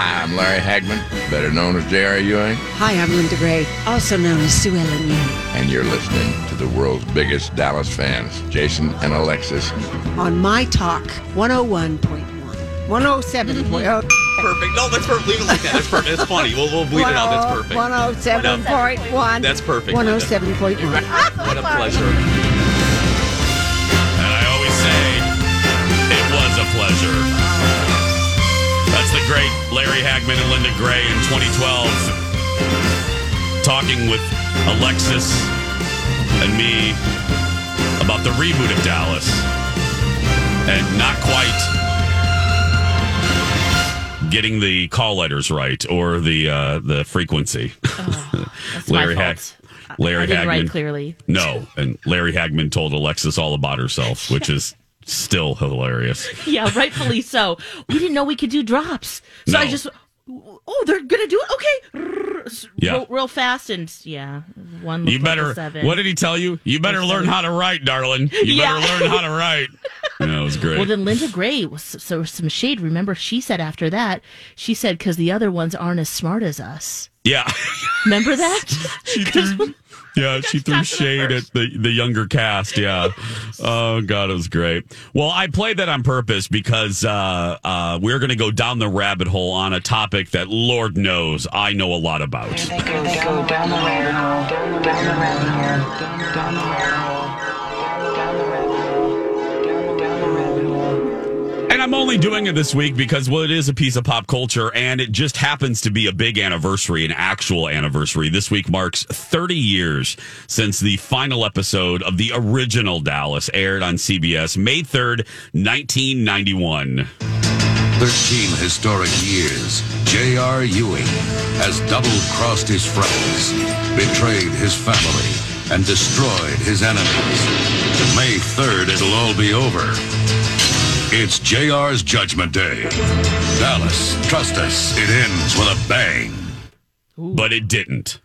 Hi, I'm Larry Hagman, better known as J.R. Ewing, Hi, I'm Linda Gray, also known as Sue Ellen Ewing. and you're listening to the world's biggest Dallas fans, Jason and Alexis. On My Talk 101.1. 107.0. Perfect. No, that's perfect. Leave it like that. That's perfect. That's funny. We'll, we'll bleed it out. That's perfect. 107.1. That's perfect. 107.1. What a pleasure. And I always say, it was a pleasure. Great Larry Hagman and Linda Gray in 2012 talking with Alexis and me about the reboot of Dallas. And not quite getting the call letters right or the uh, the frequency. Fault. Larry I didn't Hagman. clearly. No, and Larry Hagman told Alexis all about herself, which is still hilarious. Yeah, rightfully so. We didn't know we could do drops. So I just, oh, they're going to do it? Okay. Yeah. real, real fast and yeah, one. You better. seven. What did he tell you? You better learn how to write, darling. You Yeah. better learn how to write. Yeah, was great. Well, then Linda Gray was so some shade. Remember, she said after that, she said because the other ones aren't as smart as us. yeah. Remember that? she threw, yeah, she threw shade at the, the younger cast. Yeah. Oh, God, it was great. Well, I played that on purpose because uh, uh, we're going to go down the rabbit hole on a topic that Lord knows I know a lot about. And I'm only doing it this week because, well, it is a piece of pop culture and it just happens to be a big anniversary, an actual anniversary. This week marks 30 years since the final episode of the original Dallas aired on CBS, May 3rd, 1991. 13 historic years, J.R. Ewing has double crossed his friends, betrayed his family, and destroyed his enemies. May 3rd, it'll all be over. It's JR's Judgment Day. Dallas, trust us, it ends with a bang. But it didn't.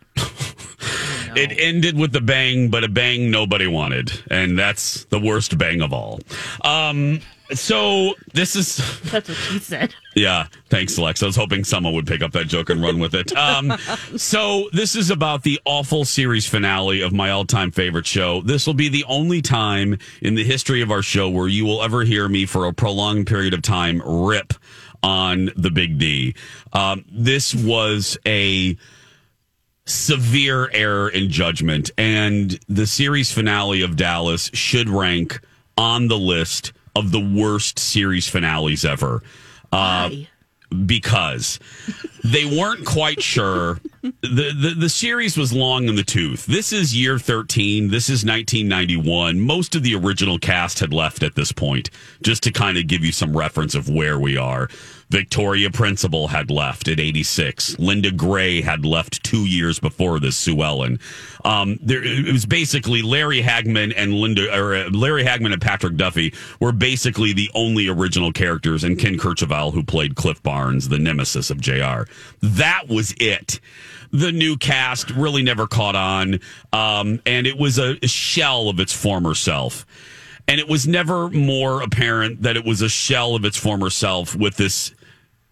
It ended with a bang, but a bang nobody wanted. And that's the worst bang of all. Um, so this is. That's what she said. Yeah, thanks, Lex. I was hoping someone would pick up that joke and run with it. Um, so this is about the awful series finale of my all-time favorite show. This will be the only time in the history of our show where you will ever hear me for a prolonged period of time rip on the Big D. Um, this was a severe error in judgment, and the series finale of Dallas should rank on the list of the worst series finales ever. Uh, because they weren't quite sure. The, the the series was long in the tooth. This is year 13. This is 1991. Most of the original cast had left at this point, just to kind of give you some reference of where we are. Victoria Principal had left at 86. Linda Gray had left two years before this, Sue Ellen. Um, there, it was basically Larry Hagman and Linda, or uh, Larry Hagman and Patrick Duffy were basically the only original characters, and Ken Kercheval, who played Cliff Barnes, the nemesis of JR. That was it. The new cast really never caught on, um, and it was a shell of its former self. And it was never more apparent that it was a shell of its former self with this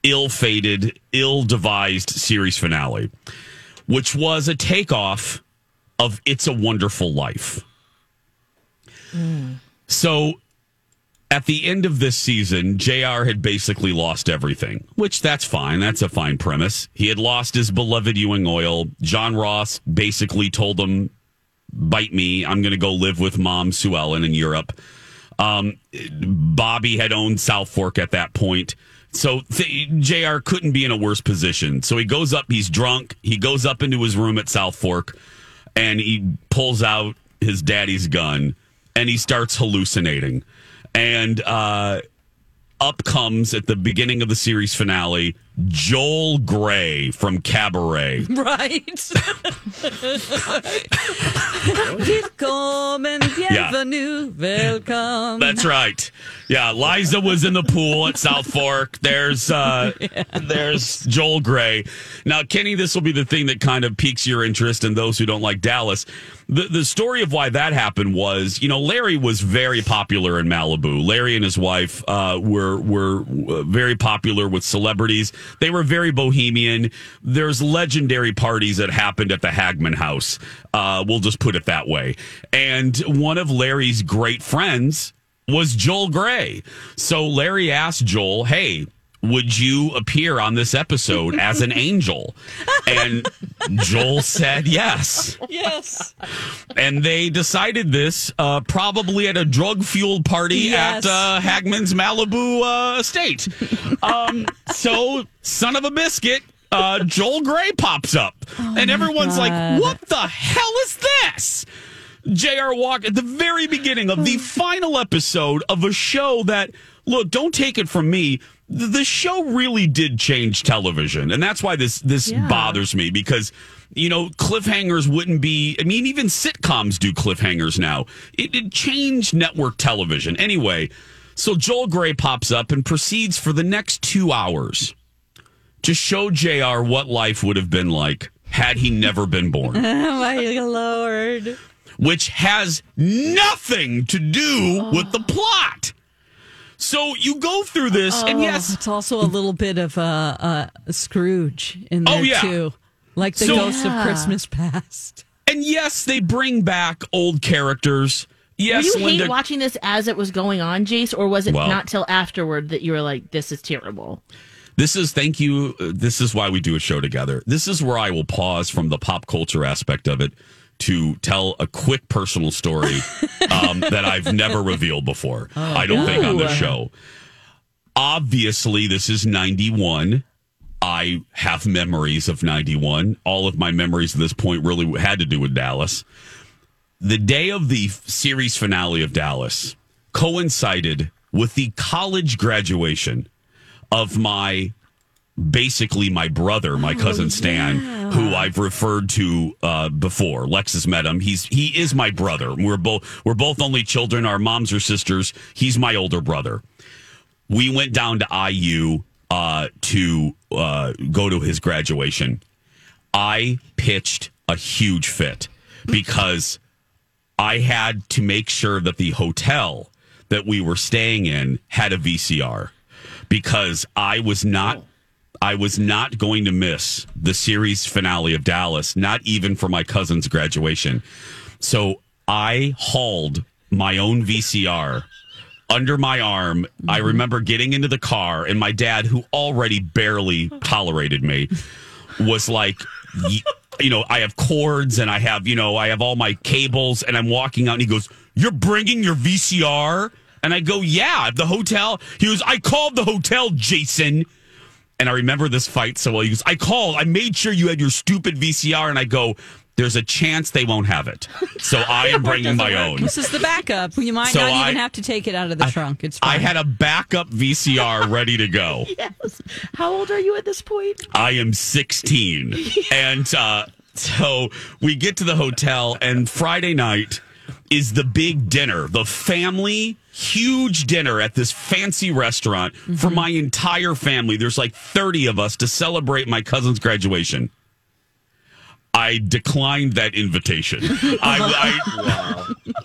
ill fated, ill devised series finale, which was a takeoff of It's a Wonderful Life. Mm. So at the end of this season, JR had basically lost everything, which that's fine. That's a fine premise. He had lost his beloved Ewing oil. John Ross basically told him, bite me. I'm going to go live with mom, Sue Ellen, in Europe. Um, Bobby had owned South Fork at that point. So th- JR couldn't be in a worse position. So he goes up, he's drunk. He goes up into his room at South Fork and he pulls out his daddy's gun and he starts hallucinating. And uh, up comes at the beginning of the series finale Joel Grey from Cabaret. Right. Willkommen, bienvenue, welcome. That's right. Yeah, Liza was in the pool at South Fork. There's uh there's Joel Grey. Now, Kenny, this will be the thing that kind of piques your interest and those who don't like Dallas. The the story of why that happened was, you know, Larry was very popular in Malibu. Larry and his wife uh, were were uh, very popular with celebrities. They were very bohemian. There's legendary parties that happened at the Hagman house. Uh, we'll just put it that way. And one of Larry's great friends was Joel Grey. So Larry asked Joel, "Hey, would you appear on this episode as an angel?" And Joel said yes. Yes. And they decided this uh, probably at a drug fueled party Yes. at uh, Hagman's Malibu uh, estate. Um, so, son of a biscuit, uh, Joel Grey pops up. and everyone's God. like, what the hell is this? J.R. Walker at the very beginning of the final episode of a show that, look, don't take it from me. Th- The show really did change television, and that's why this this Yeah. bothers me because you know cliffhangers wouldn't be. I mean, even sitcoms do cliffhangers now. It, it changed network television anyway. So Joel Grey pops up and proceeds for the next two hours to show Jr. what life would have been like had he never been born, Oh my lord. which has nothing to do oh. with the plot. So you go through this, and Oh, yes, it's also a little bit of a, uh, Scrooge in there Oh, yeah. too, like the So- ghost Yeah. of Christmas past. and yes, they bring back old characters. Yes, were you Linda- hate watching this as it was going on, Jace, or was it Well- not till afterward that you were like, "This is terrible"? This is thank you. uh, This is why we do a show together. This is where I will pause from the pop culture aspect of it to tell a quick personal story um, that I've never revealed before. I don't think on the show. Obviously, this is 91. I have memories of 91. All of my memories at this point really had to do with Dallas. The day of the series finale of Dallas coincided with the college graduation of my basically my brother, my cousin Stan, who I've referred to uh, before. Lex has met him. He's he is my brother. We're both we're both only children. Our moms are sisters. He's my older brother. We went down to IU uh, to uh, go to his graduation. I pitched a huge fit because I had to make sure that the hotel that we were staying in had a VCR because I was not I was not going to miss the series finale of Dallas, not even for my cousin's graduation. So I hauled my own VCR under my arm. I mm-hmm. remember getting into the car, and my dad, who already barely tolerated me, was like, you know, I have cords and I have, you know, I have all my cables, and I'm walking out, and he goes, You're bringing your VCR? And I go, Yeah, the hotel. He goes, I called the hotel, Jason. And I remember this fight so well. He goes, I called, I made sure you had your stupid VCR. And I go, There's a chance they won't have it. So I am bringing my own. This is the backup. You might So not I- even have to take it out of the trunk. It's fine. I had a backup VCR ready to go. Yes. How old are you at this point? I am 16. And uh, so we get to the hotel, and Friday night is the big dinner, the family huge dinner at this fancy restaurant for mm-hmm. my entire family. There's like 30 of us to celebrate my cousin's graduation. I declined that invitation. I,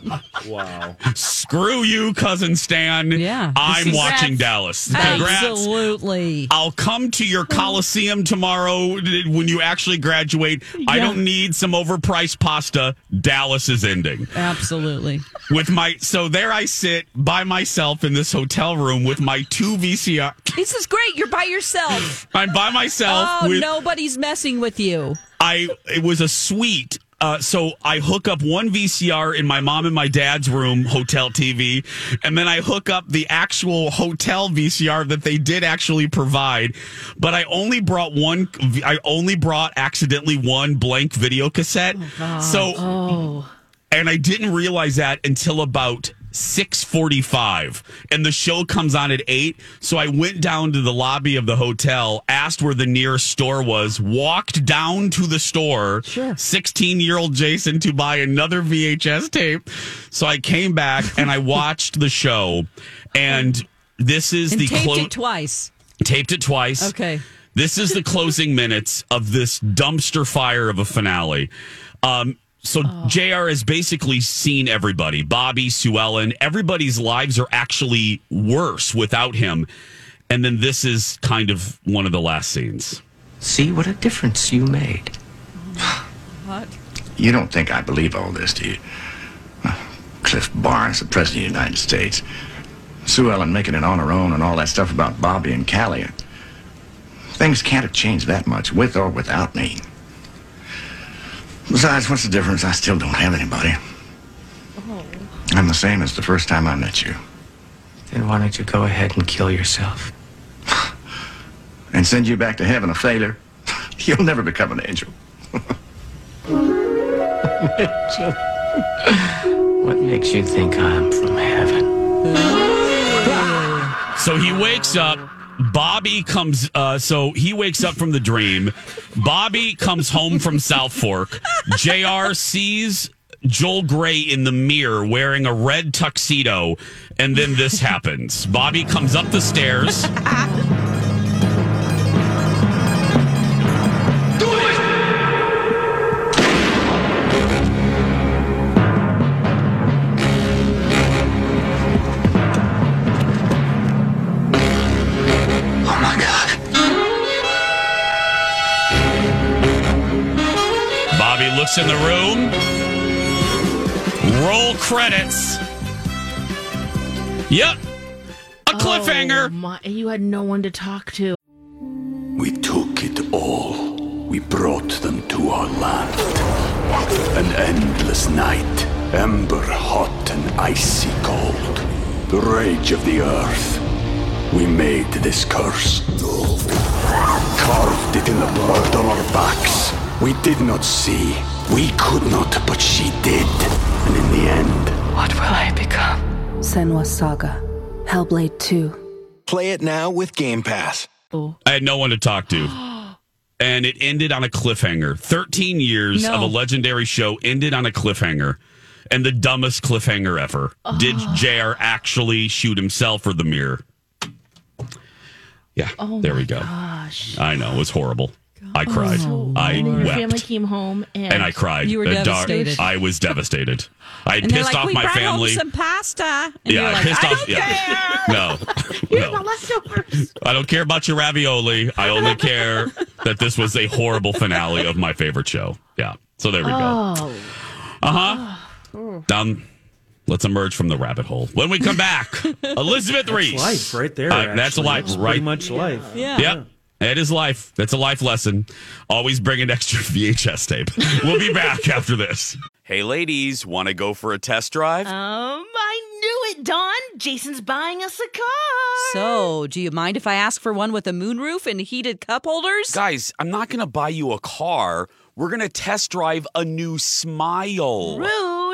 I Wow. screw you, cousin Stan. Yeah. I'm This watching Dallas. Congrats. Absolutely. I'll come to your Coliseum tomorrow when you actually graduate. I don't need some overpriced pasta. Dallas is ending. Absolutely. With my so there I sit by myself in this hotel room with my two VCR. This is great. You're by yourself. I'm by myself. Oh, with, nobody's messing with you. I it was a suite. Uh, so I hook up one VCR in my mom and my dad's room hotel TV, and then I hook up the actual hotel VCR that they did actually provide. But I only brought one. I only brought accidentally one blank video cassette. so Oh. and I didn't realize that until about 6:45 and the show comes on at 8 so I went down to the lobby of the hotel asked where the nearest store was walked down to the store Sure. 16-year-old Jason to buy another VHS tape so I came back and I watched the show and this is And the taped clo- it twice. taped it twice Okay. this is the closing minutes of this dumpster fire of a finale. Um, so JR has basically seen everybody Bobby, Sue Ellen, everybody's lives are actually worse without him. And then this is kind of one of the last scenes. See what a difference you made. What? You don't think I believe all this, do you? Cliff Barnes, the President of the United States. Sue Ellen making it on her own and all that stuff about Bobby and Callie. Things can't have changed that much, with or without me. Besides, what's the difference? I still don't have anybody. I'm the same as the first time I met you. Then why don't you go ahead and kill yourself? And send you back to heaven a failure? You'll never become an angel. What makes you think I'm from heaven? So he wakes up. Bobby comes. Uh, so he wakes up from the dream. Bobby comes home from South Fork. Jr. sees Joel Grey in the mirror wearing a red tuxedo, and then this happens. Bobby comes up the stairs. folks in the room. Roll credits. Yep. A oh cliffhanger. Oh, my, you had no one to talk to. We took it all. We brought them to our land. An endless night, ember hot and icy cold. The rage of the earth. We made this curse. Carved it in the blood on our backs. We did not see. We could not, but she did. And in the end, What will I become? Senua's Saga. Hellblade 2. Play it now with Game Pass. I had no one to talk to. And it ended on a cliffhanger. 13 years No. of a legendary show ended on a cliffhanger. And the dumbest cliffhanger ever. Did JR actually shoot himself or the mirror? Yeah, Oh there my we go. Gosh. I know, it was horrible. I cried. I and then your wept. family came home and, and I cried. You were dar- devastated. I was devastated. I had And pissed like, off we my brought family. home some pasta. And yeah, you're I like, pissed I off. don't yeah. care. No. Here's no. my leftovers. I don't care about your ravioli. I only care that this was a horrible finale of my favorite show. Yeah. So there we go. Oh. Uh huh. Down. Let's emerge from the rabbit hole. When we come back, Elizabeth Ries. life right there. Uh, that's life, That's right? Pretty much life. Yeah. Yep. It is life. That's a life lesson. Always bring an extra VHS tape. We'll be back after this. Hey, ladies, want to go for a test drive? Um, I knew it, Dawn. Jason's buying us a car. So, do you mind if I ask for one with a moonroof and heated cup holders? Guys, I'm not going to buy you a car. We're going to test drive a new smile. Rude.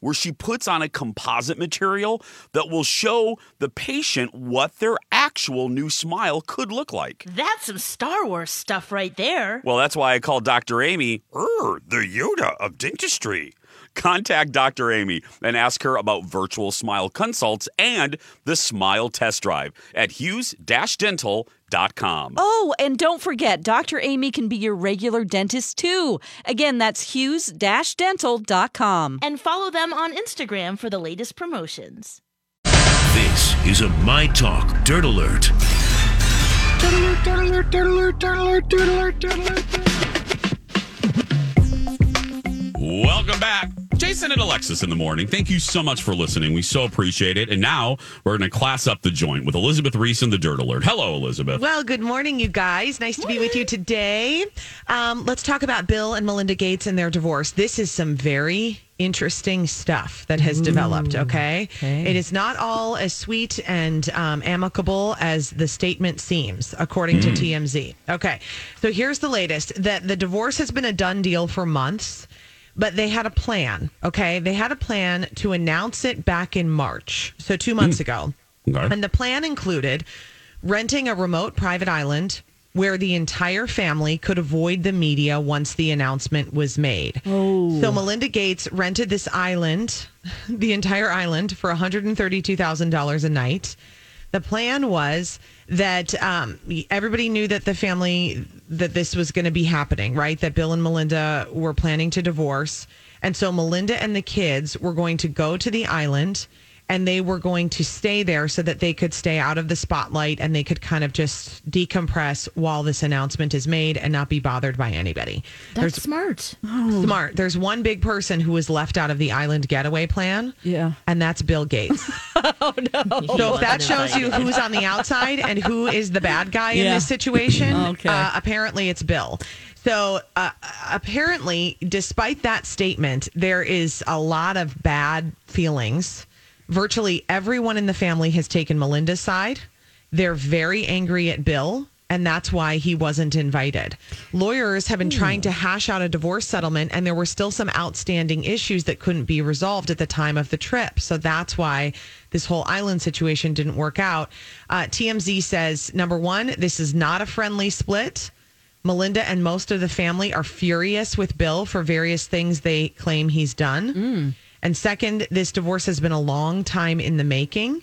where she puts on a composite material that will show the patient what their actual new smile could look like. That's some Star Wars stuff right there. Well, that's why I call Dr. Amy er, the Yoda of dentistry. Contact Dr. Amy and ask her about virtual smile consults and the smile test drive at hughes-dental.com. Oh, and don't forget, Dr. Amy can be your regular dentist too. Again, that's hughes-dental.com. And follow them on Instagram for the latest promotions. This is a My Talk Dirt Alert. Welcome back. Jason and Alexis in the morning. Thank you so much for listening. We so appreciate it. And now we're going to class up the joint with Elizabeth Ries and the Dirt Alert. Hello, Elizabeth. Well, good morning, you guys. Nice to be with you today. Um, let's talk about Bill and Melinda Gates and their divorce. This is some very interesting stuff that has developed. Okay? it is not all as sweet and um, amicable as the statement seems, according to TMZ. Okay, so here's the latest: that the divorce has been a done deal for months. But they had a plan, okay? They had a plan to announce it back in March, so two months hmm. ago. Okay. And the plan included renting a remote private island where the entire family could avoid the media once the announcement was made. Oh. So Melinda Gates rented this island, the entire island, for $132,000 a night. The plan was that um, everybody knew that the family that this was going to be happening, right? That Bill and Melinda were planning to divorce, and so Melinda and the kids were going to go to the island, and they were going to stay there so that they could stay out of the spotlight and they could kind of just decompress while this announcement is made and not be bothered by anybody. That's smart. Smart. There's one big person who was left out of the island getaway plan. Yeah. And that's Bill Gates. Oh, no. So if that shows you who's on the outside and who is the bad guy in this situation, Okay. uh, apparently it's Bill. So uh, apparently, despite that statement, there is a lot of bad feelings. Virtually everyone in the family has taken Melinda's side. They're very angry at Bill. And that's why he wasn't invited. Lawyers have been trying to hash out a divorce settlement, and there were still some outstanding issues that couldn't be resolved at the time of the trip. So that's why this whole island situation didn't work out. Uh, TMZ says number one, this is not a friendly split. Melinda and most of the family are furious with Bill for various things they claim he's done. And second, this divorce has been a long time in the making.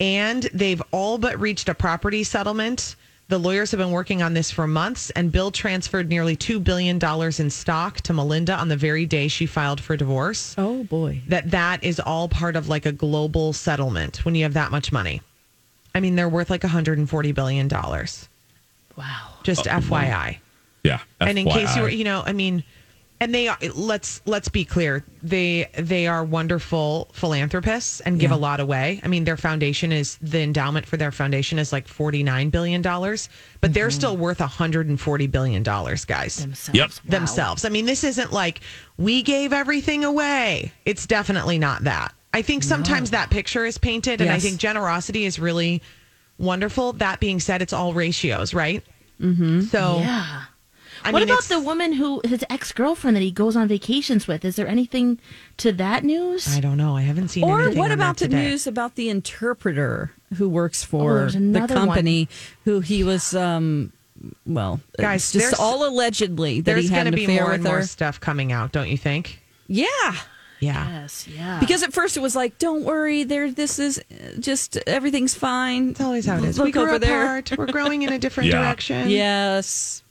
and they've all but reached a property settlement. The lawyers have been working on this for months, and Bill transferred nearly $2 billion in stock to Melinda on the very day she filed for divorce. Oh, boy. That that is all part of like a global settlement when you have that much money. I mean, they're worth like $140 billion. Wow. Just Uh, FYI. Yeah. And in case you were, you know, I mean, and they are, let's let's be clear, they they are wonderful philanthropists and give Yeah. a lot away. I mean, their foundation is the endowment for their foundation is like forty nine billion dollars, but they're still worth hundred and forty billion dollars, guys. Themselves. Yep. Wow. Themselves. I mean, this isn't like we gave everything away. It's definitely not that. I think sometimes that picture is painted, and I think generosity is really wonderful. That being said, it's all ratios, right? Mm-hmm. So Yeah. I what mean, about the woman who his ex girlfriend that he goes on vacations with? Is there anything to that news? I don't know. I haven't seen. Or anything what on about the today. news about the interpreter who works Oh, for there's the another one. company who he was um well Guys, it's just all allegedly that There's he had going to be more and more stuff coming out, don't you think? Yeah. Yeah. Yes, yeah. Because at first it was like, "Don't worry, there. This is uh, just everything's fine." That's always how it is. Look we grew over there. apart. We're growing in a different Yeah. direction. Yes.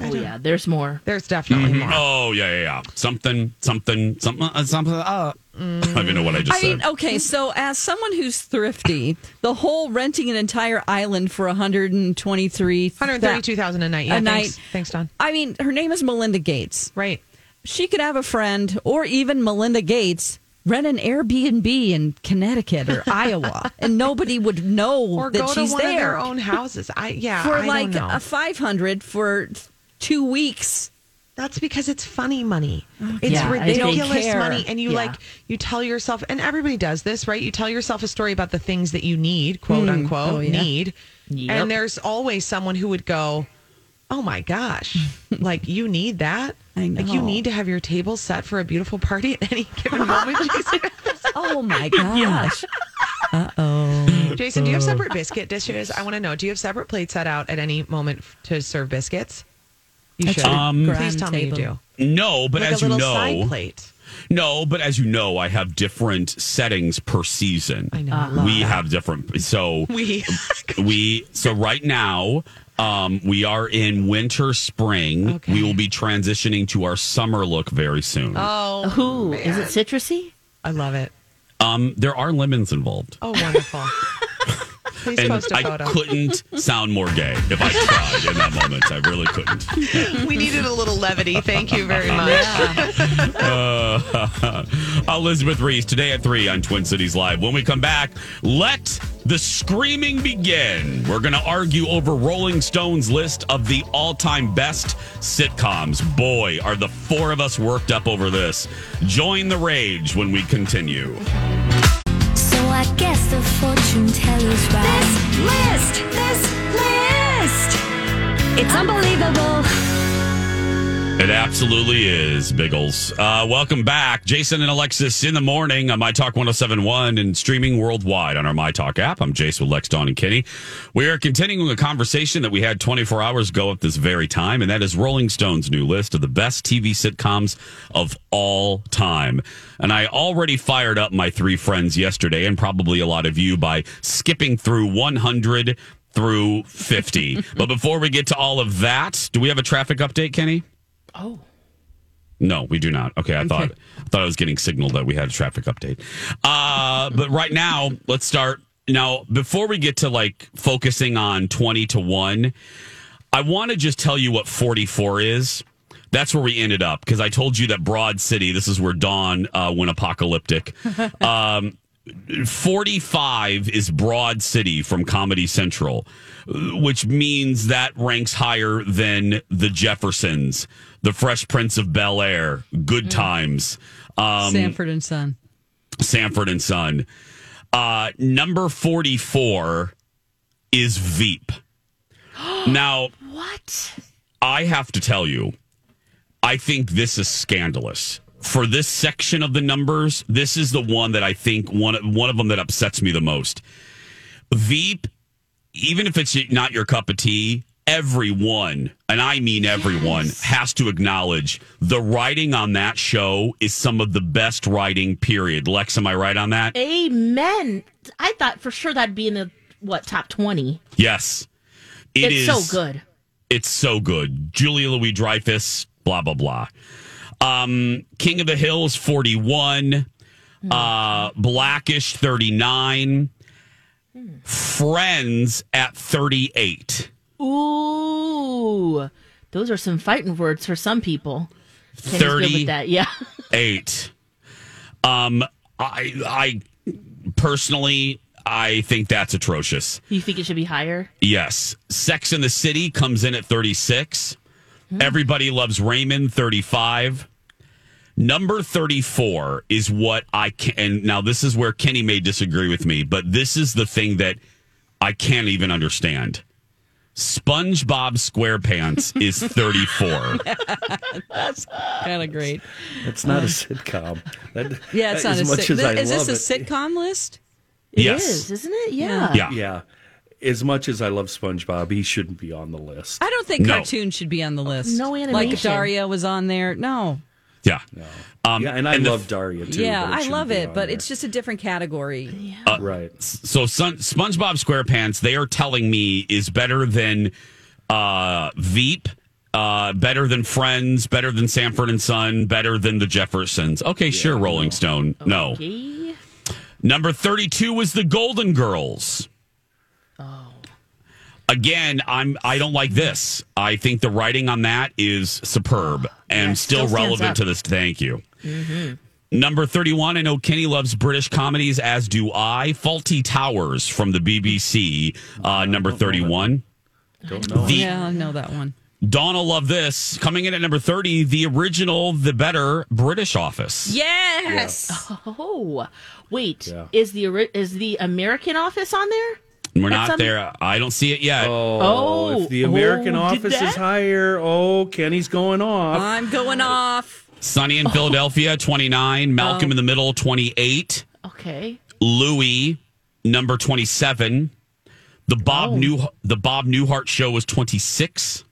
Oh yeah, there's more. There's definitely more. Oh yeah, yeah, yeah. Something, something, something, uh, something. Uh, I don't even know what I just I said. mean, okay, so as someone who's thrifty, the whole renting an entire island for 123 132,000 a night. Yeah, a thanks. night. Thanks, Dawn. I mean, her name is Melinda Gates. Right. She could have a friend or even Melinda Gates rent an Airbnb in Connecticut or Iowa and nobody would know Or that go to she's one there. of their own houses. I yeah. for I like don't know. a 500 for 2 weeks. That's because it's funny money. It's Yeah, I think- ridiculous care. money. And you Yeah. like, you tell yourself, and everybody does this, right? You tell yourself a story about the things that you need, quote unquote, Oh, yeah. need. Yep. And there's always someone who would go, Oh my gosh, like you need that? I Like you need to have your table set for a beautiful party at any given moment, Jason. Oh my gosh. Uh oh. Jason, do you have separate biscuit dishes? I want to know. Do you have separate plates set out at any moment to serve biscuits? You should. Um, Please Grand tell me you do. no, but like as a you know, side plate. no, but as you know, I have different settings per season. I know. I love we that. have different. So We. we so right now um, we are in winter spring Okay. we will be transitioning to our summer look very soon Oh, Who is it? Citrusy? I love it. um, there are lemons involved Oh, wonderful. Please and post a i photo. couldn't sound more gay if i tried in that moment. I really couldn't. We needed a little levity. Thank you very much. uh, elizabeth ries today at 3 on twin cities live. When we come back let the screaming begin. We're going to argue over rolling stone's list of the all-time best sitcoms. Boy are the four of us worked up over this. Join the rage when we continue. So I guess the fortune teller's right. This list, this list, it's unbelievable. It absolutely is, Biggles. Uh, welcome back. Jason and Alexis in the morning on My Talk 1071 and streaming worldwide on our My Talk app. I'm Jason with Lex, Dawn, and Kenny. We are continuing a conversation that we had 24 hours ago at this very time, and that is Rolling Stone's new list of the best TV sitcoms of all time. And I already fired up my three friends yesterday, and probably a lot of you, by skipping through 100 through 50. but before we get to all of that, do we have a traffic update, Kenny? Oh. No, we do not. Okay, I thought I thought I was getting signaled that we had a traffic update. Uh, but right now, let's start. Now, before we get to like focusing on twenty to one, I want to just tell you what forty four is. That's where we ended up because I told you that Broad City. This is where Dawn uh, went apocalyptic. um, 45 is Broad City from Comedy Central, which means that ranks higher than The Jeffersons, The Fresh Prince of Bel Air, Good Times, um, Sanford and Son. Sanford and Son. Uh, number 44 is Veep. now, What? I have to tell you, I think this is scandalous. For this section of the numbers, this is the one that I think one one of them that upsets me the most. Veep, even if it's not your cup of tea, everyone, and I mean everyone, has to acknowledge the writing on that show is some of the best writing. Period. Lex, am I right on that? Amen. I thought for sure that'd be in the what top twenty. Yes, It it's is- so good. It's so good. Julia Louis Dreyfus, blah blah blah. Um, King of the Hills, forty one. Uh, Blackish, thirty nine. Friends at thirty eight. Ooh, those are some fighting words for some people. With that. Yeah. eight. Um, I I personally I think that's atrocious. You think it should be higher? Yes. Sex in the City comes in at 36. Everybody Loves Raymond, 35. Number 34 is what I can. And now, this is where Kenny may disagree with me, but this is the thing that I can't even understand. SpongeBob SquarePants is 34. That's kind of great. It's not a Um, sitcom. That, Yeah, it's not as a much sit- as I Is love this it, a sitcom list? It Yes. is, isn't it? Yeah. Yeah. Yeah. As much as I love SpongeBob, he shouldn't be on the list. I don't think No. cartoons should be on the list. No animation. Like. Daria was on there. No. Yeah. Um, yeah, and I the- love Daria too. yeah, I love it, but there. it's just a different category. Uh, right. So Sun, SpongeBob SquarePants, they are telling me is better than uh, Veep, uh, better than Friends, better than Sanford and Son, better than the Jeffersons. Okay, sure, Rolling Stone. No. Okay. Number 32 was the Golden Girls. Oh. Again, I'm I don't like this. I think the writing on that is superb and Yeah, still, still relevant up. to this. Thank you. Mm-hmm. Number 31, I know Kenny loves British comedies, as do I. Fawlty Towers from the BBC, uh, number 31. Don't know. The- yeah, I know that one. Dawn will love this. Coming in at number 30, the original, the better British Office. Yes. Oh, wait. Yeah. Is the is the American Office on there? We're That's not on- there. I don't see it yet. Oh, Oh, if the American oh, did office is higher, oh, Kenny's going off. I'm going off. Sunny in Philadelphia, 29. Malcolm Oh. in the Middle, 28. Okay. Louie, number 27. The Bob Oh. New the Bob Newhart show was 26.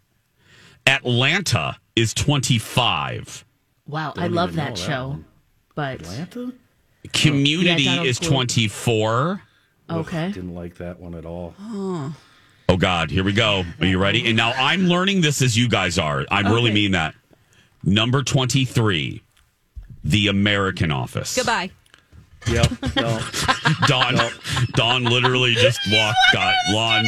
Atlanta is 25. Wow, I Don't love that that show. one. But Atlanta? Community Yeah, Donald is Glover. 24. Okay. Didn't like that one at all. Oh God, here we go. Are you ready? And now I'm learning this as you guys are. I really mean that. Number 23. The American Office. Goodbye. Yep. No. Dawn Dawn literally just walked got lawn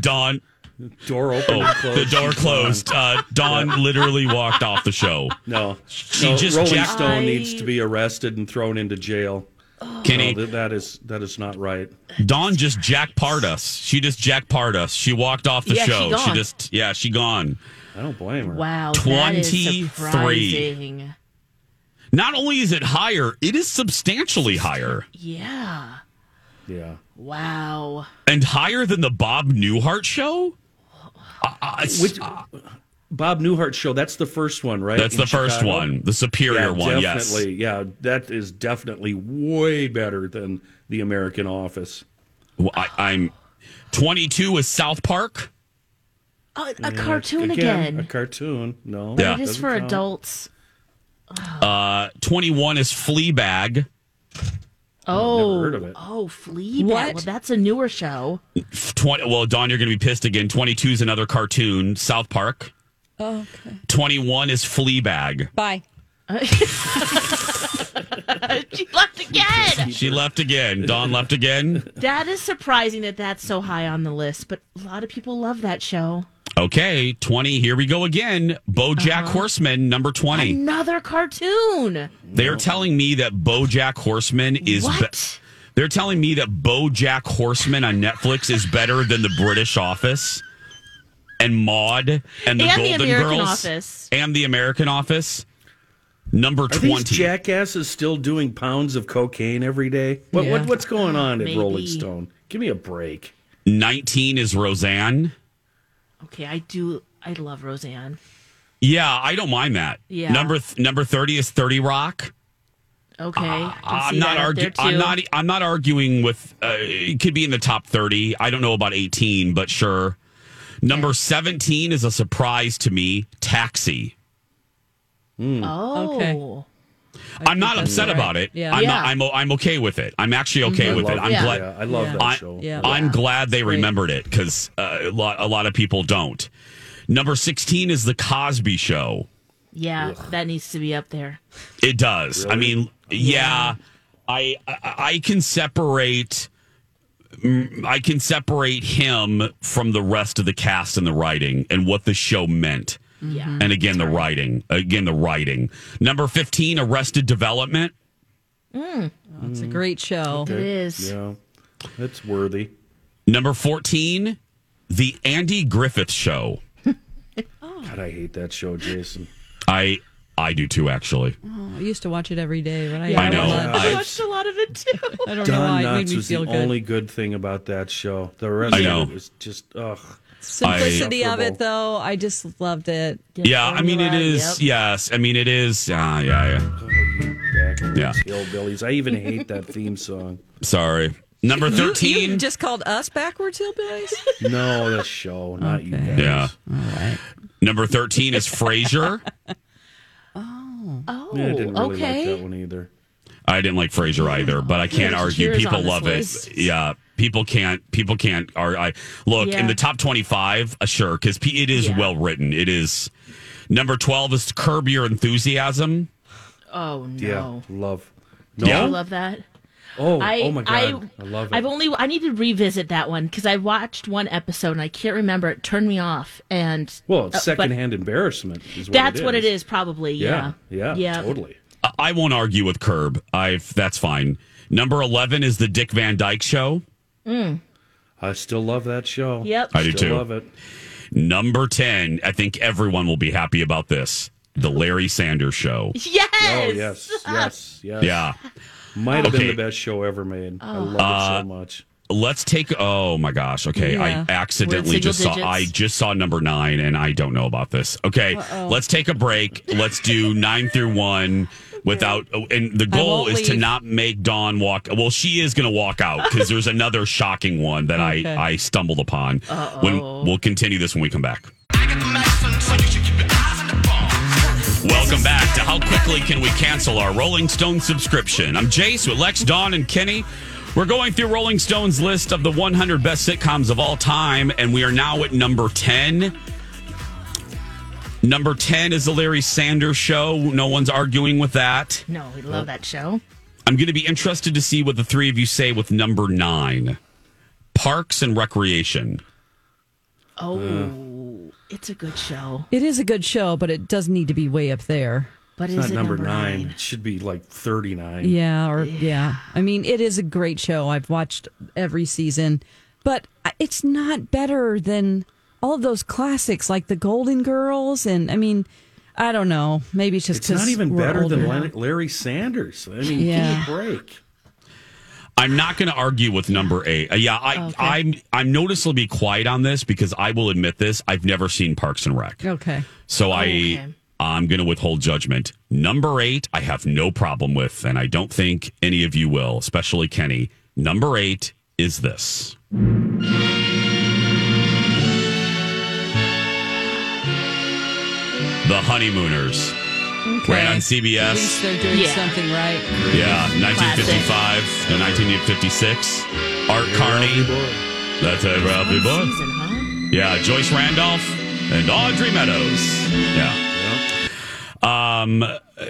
Dawn Door open. Oh, closed. the door closed. Uh, Dawn literally walked off the show. No. She no, just Rolling jacked- Stone I- needs to be arrested and thrown into jail. Kenny, No, that- that is that is not right. Dawn just Jack Part us. She just Jack Part us. She walked off the Yeah, she show. gone. just yeah, she gone. I don't blame her. Wow, that is 23. Not only is it higher, it is substantially higher. Yeah. Yeah. Wow. And higher than the Bob Newhart show? Uh, uh, it's- Which Bob Newhart show? That's the first one, right? That's In the first Chicago? one, the superior yeah, one, yes. Definitely. Yeah, that is definitely way better than the American Office. Well, I, I'm 22 is South Park. Oh, a Yeah, cartoon A again. A cartoon. No. But Yeah. it is for count. adults. Uh, 21 is Fleabag. Oh, heard of it. oh, Fleabag. What? Well, that's a newer show. 20, well, Dawn, you're going to be pissed again. 22 is another cartoon, South Park. Oh, okay. 21 is Fleabag. Bye. she left again. She left again. Dawn left again. That is surprising that that's so high on the list, but a lot of people love that show. Okay, 20. Here we go again. Bojack Uh-huh. Horseman, number 20. Another cartoon. They're telling me that Bojack Horseman is. be- What? they're telling me that Bojack Horseman on Netflix is better than the British Office and Maude and the And the Golden American Girls Office. and the American Office. Number Are 20. these jackasses still doing pounds of cocaine every day? What, Yeah. what what's going on at Maybe. Rolling Stone? Give me a break. 19 is Roseanne. Okay, I do. I love Roseanne. Yeah, I don't mind that. Yeah. Number th- number 30 is 30 Rock. Okay, I can I'm not arguing. I'm not. I'm not arguing with. Uh, it could be in the top thirty. I don't know about eighteen, but sure. Number 17 is a surprise to me Taxi. Oh. Okay. I'm not upset right. about it. Yeah. I'm Yeah. not. I'm. o- I'm okay with it. I'm actually okay I with it. I'm that. glad. Yeah, I love that I, show. Yeah. I'm glad they remembered it because uh, a lot. A lot of people don't. Number 16 is the Cosby Show. Yeah, that needs to be up there. It does. I mean, yeah, I, I I can separate. Mm, I can separate him from the rest of the cast and the writing and what the show meant. Yeah. And again, the writing. Again, the writing. Number 15, Arrested Development. Mm. It's a great show. It is. Yeah, it's worthy. Number 14, The Andy Griffith Show. God, I hate that show, Jason. I I do too, actually. Oh, I used to watch it every day, but I, I know. I I- watched a lot of too. I don't know why Don it made Knotts me was the feel good. only good thing about that show. The rest I know. of it was just ugh. Simplicity of it, though, I just loved it. Yeah, I mean, it is. Yes. I mean, it is. Uh, yeah, yeah. Oh, you backwards Yeah. hillbillies. I even hate that theme song. Sorry. Number 13. You, just called us backwards hillbillies? No, the show, not you guys. Yeah. All right. Number 13 is Frasier. Oh, Yeah, I didn't really okay. like that one either. I didn't like Frasier either, but I can't Yeah, argue. People love list. it. Yeah, people can't. People can't. Are I look in the top twenty-five? Uh, sure, because it is Yeah. well written. It is. Number twelve is Curb Your Enthusiasm. Oh no. Yeah, love. Did Yeah. you love that? Oh, I, oh my god, I, love it. I've only I need to revisit that one because I watched one episode and I can't remember. It turned me off, and well, it's uh, secondhand embarrassment. Is what That's it what it is, probably. Yeah, Yeah, yeah, yeah. totally. I- I won't argue with Curb. I've that's fine. Number eleven is the Dick Van Dyke Show. Mm. I still love that show. Yep. I do Still too. Love it. Number ten. I think everyone will be happy about this. The Larry Sanders Show. Yes. Oh yes, yes, yes. Yeah. might have Okay. been the best show ever made. I love Uh, it so much. Let's take. Oh my gosh. Okay, Yeah. I accidentally single just saw. I just saw number nine, and I don't know about this. Okay, Uh-oh. let's take a break. Let's do nine through one without. oh, And the goal is to not make Dawn walk. Well, she is going to walk out because there's another shocking one that Okay. I I stumbled upon. When we'll continue this when we come back. Welcome back to How Quickly Can We Cancel Our Rolling Stone Subscription? I'm Jace with Lex, Dawn, and Kenny. We're going through Rolling Stone's list of the 100 best sitcoms of all time, and we are now at number 10. Number 10 is The Larry Sanders Show. No one's arguing with that. No, we love that show. I'm going to be interested to see what the three of you say with number nine Parks and Recreation. Oh, hmm. it's a good show. It is a good show, but it does need to be way up there. But It's is not it number, number nine. nine? It should be like thirty nine. Yeah, or yeah. I mean, it is a great show. I've watched every season, but uh, it's not better than all of those classics like The Golden Girls. And I mean, I don't know. Maybe it's just It's not 'cause even better than older. Len- Larry Sanders. I mean, Yeah. give me a break. I'm not going to argue with number eight. Uh, yeah, I, I'm I'm noticeably quiet on this because I will admit this. I've never seen Parks and Rec, Okay. so I okay. I'm going to withhold judgment. Number eight, I have no problem with, and I don't think any of you will, especially Kenny. Number eight is this. The Honeymooners. Okay. Ran on At CBS. least they're doing Yeah. something right. Yeah, 1955 to 1956. Art Carney. That's a Ralphie boy. Season, huh? Yeah, Joyce Randolph and Audrey Meadows. Yeah. Um.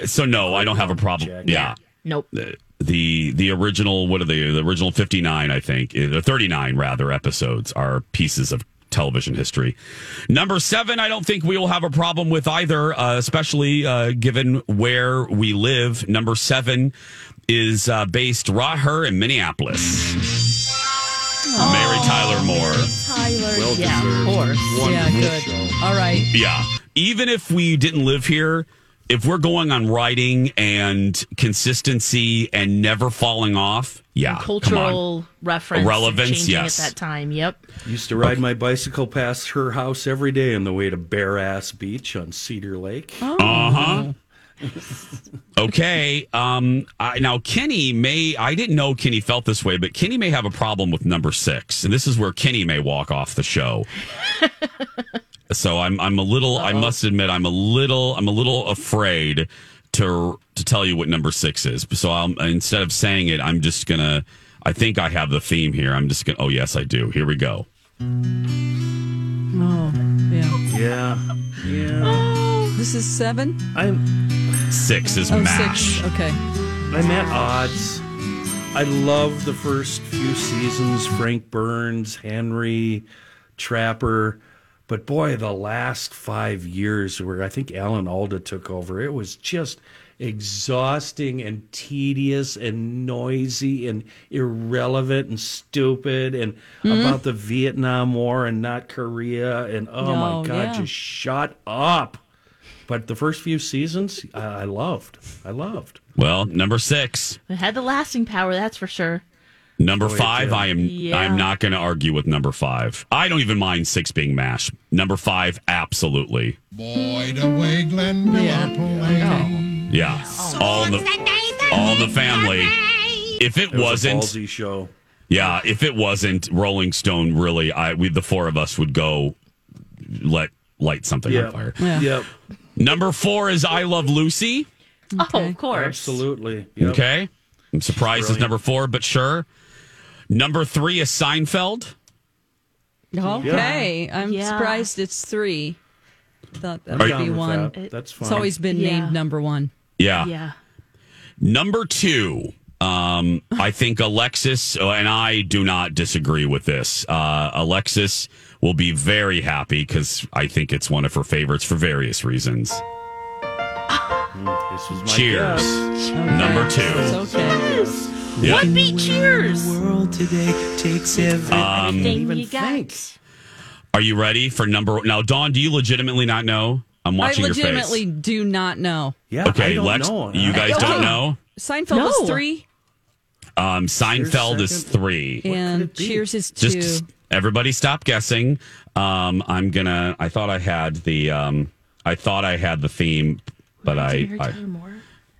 So no, I don't have a problem. Yeah. Nope. The the, the original what are they? The original 59, I think, uh, the 39 rather episodes are pieces of television history. Number seven, I don't think we will have a problem with either, uh, especially uh, given where we live. Number seven is uh, based right here in Minneapolis. Mary Tyler Moore. Mary Tyler. Well yeah, of deserved. course. Wonderful Yeah, good. show. All right. Yeah. Even if we didn't live here, if we're going on writing and consistency and never falling off, yeah. come. Cultural reference. Relevance, yes. At that time. Yep. Used to ride my bicycle past her house every day on the way to Bare Ass Beach on Cedar Lake. Uh huh. Okay. Um, I, now, Kenny may, I didn't know Kenny felt this way, but Kenny may have a problem with number six. And this is where Kenny may walk off the show. so I'm, I'm a little, I oh. must admit, I'm a little, I'm a little afraid to, to tell you what number six is. So I'm, instead of saying it, I'm just going to, I think I have the theme here. I'm just going to, oh, yes, I do. Here we go. Oh, yeah. Yeah. Yeah. Oh. This is seven? I'm Six is Oh, MASH. six. Okay. I'm at odds. I love the first few seasons, Frank Burns, Henry, Trapper. But boy, the last five years where I think Alan Alda took over, it was just exhausting and tedious and noisy and irrelevant and stupid and Mhm. about the Vietnam War and not Korea and oh Oh, my god, yeah. just shut up. But the first few seasons, I, I loved. I loved. Well, number six. It had the lasting power, that's for sure. Number Oh, it five. I am Yeah. I'm not going to argue with number five. I don't even mind six being mash. Number five, absolutely. Boy, the way Glenn Miller played. Yeah, all the all the family. If it, It was wasn't ballsy show. yeah, if it wasn't Rolling Stone, really, I we the four of us would go let light something Yep. on fire. Yeah. Yep. Number four is I Love Lucy. Oh, of course. Absolutely. Yep. Okay, I'm surprised it's number four, but sure. Number three is Seinfeld. Okay. I'm Yeah. surprised it's three. Thought that I'm would down be with one. that. That's It's always been Yeah. named number one. Yeah. Yeah. Number two, um, I think Alexis uh, and I do not disagree with this. Uh, Alexis will be very happy because I think it's one of her favorites for various reasons. This was my Cheers. guess. Number two. It's okay. Yep. What beat Cheers? world today takes every Um, Thing you got. are you ready for number? Now, Dawn, do you legitimately not know? I'm I watching your face. I legitimately do not know. Yeah, I Okay, don't Lex, know. you guys don't know. Seinfeld No. is three, Um, Seinfeld is three. and? Cheers is two. Just everybody stop guessing. Um, I'm gonna. I thought I had the. Um, I thought I had the theme, but I. I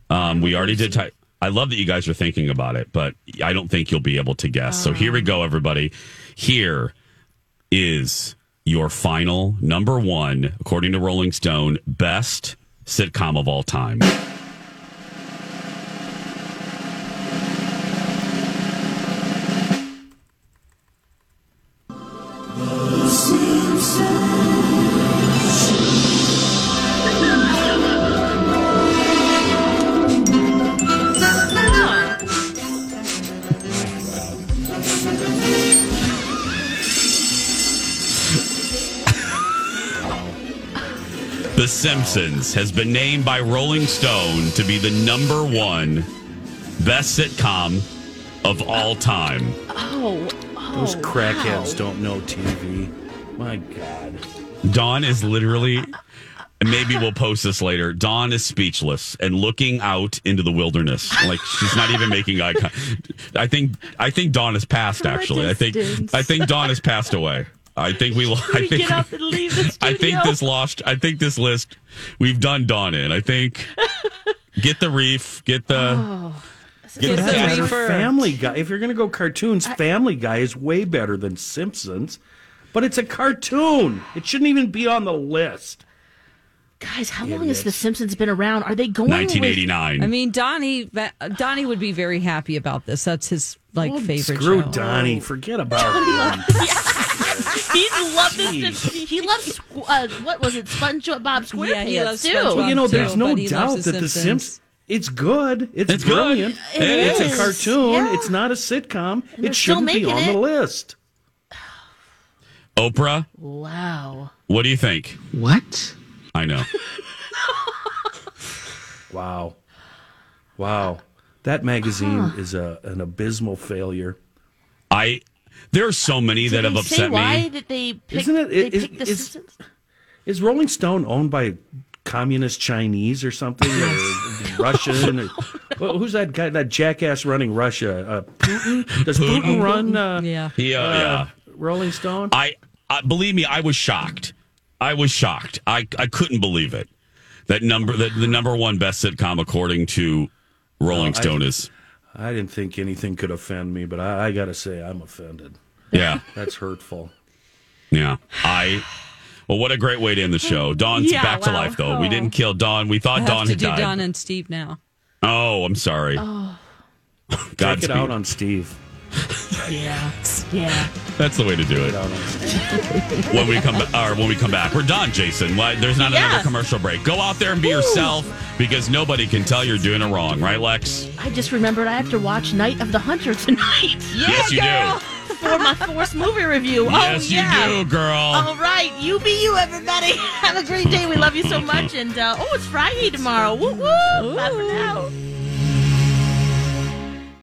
um, we already did. Ty- I love that you guys are thinking about it, but I don't think you'll be able to guess. So here we go, everybody. Here is your final number one, according to Rolling Stone, best sitcom of all time. The Simpsons has been named by Rolling Stone to be the number one best sitcom of all time. Oh, Those oh, crackheads wow. don't know TV. My God. Dawn is literally, maybe we'll post this later. Dawn is speechless and looking out into the wilderness, like she's not even making eye contact. I think I think Dawn has passed. Actually, I think. I think Dawn has passed away. I think we. lo- I We think get up and leave the I think this lost. I think this list we've done Dawn in. I think get the reef, get the. Oh. Get But the that's reefer. for Family Guy. If you're going to go cartoons, Family Guy is way better than Simpsons. But it's a cartoon. It shouldn't even be on the list. Guys, how long has The Simpsons been around? Are they going? with- 1989. I mean, Donnie Donnie would be very happy about this. That's his like favorite Screw show. Donnie. Oh. Forget about him. He loves this. He loves uh, what was it? SpongeBob SquarePants Yeah, he loves too. SpongeBob. Well, you know, too, there's no but he loves doubt The that The Simpsons. Simpsons. It's good. It's, It's good. brilliant. It it's is. a cartoon. Yeah. It's not a sitcom. they're It shouldn't be on it. the list. Oprah, Wow. what do you think? What? I know. Wow. Wow. That magazine is a, an abysmal failure. I there are so many that have upset say why me. did they pick? Isn't it- They is- picked the is- Simpsons? Is Rolling Stone owned by communist Chinese or something? or Russian? Or, well, who's that guy, that jackass running Russia? Uh, Putin? Does Putin, run uh, Yeah. Yeah, uh, yeah. Rolling Stone? I, I believe me, I was shocked. I was shocked. I I couldn't believe it. That number, that the number one best sitcom according to Rolling No, I- Stone is. I didn't think anything could offend me, but I, I got to say I'm offended. Yeah, That's hurtful. yeah. I. Well, what a great way to end the show. Dawn's Yeah, back to life, though. We Oh. didn't kill Dawn. We I thought have Dawn had do died. Don and Steve now. Oh, I'm sorry. Oh. Take it Godspeed. out on Steve. Yeah. Yeah. That's the way to do it. when we come back, or when we come back, we're done, Jason. Why- There's not Yeah. another commercial break. Go out there and be yourself because nobody can tell you're doing it wrong, right, Lex? I just remembered I have to watch Night of the Hunter tonight. Yes, you do. For my fourth movie review. Yes, oh, yeah. you do, girl. All right, you be you, everybody. Have a great day. We love you so much. And uh, oh, it's Friday tomorrow. Woo woo. Bye for now.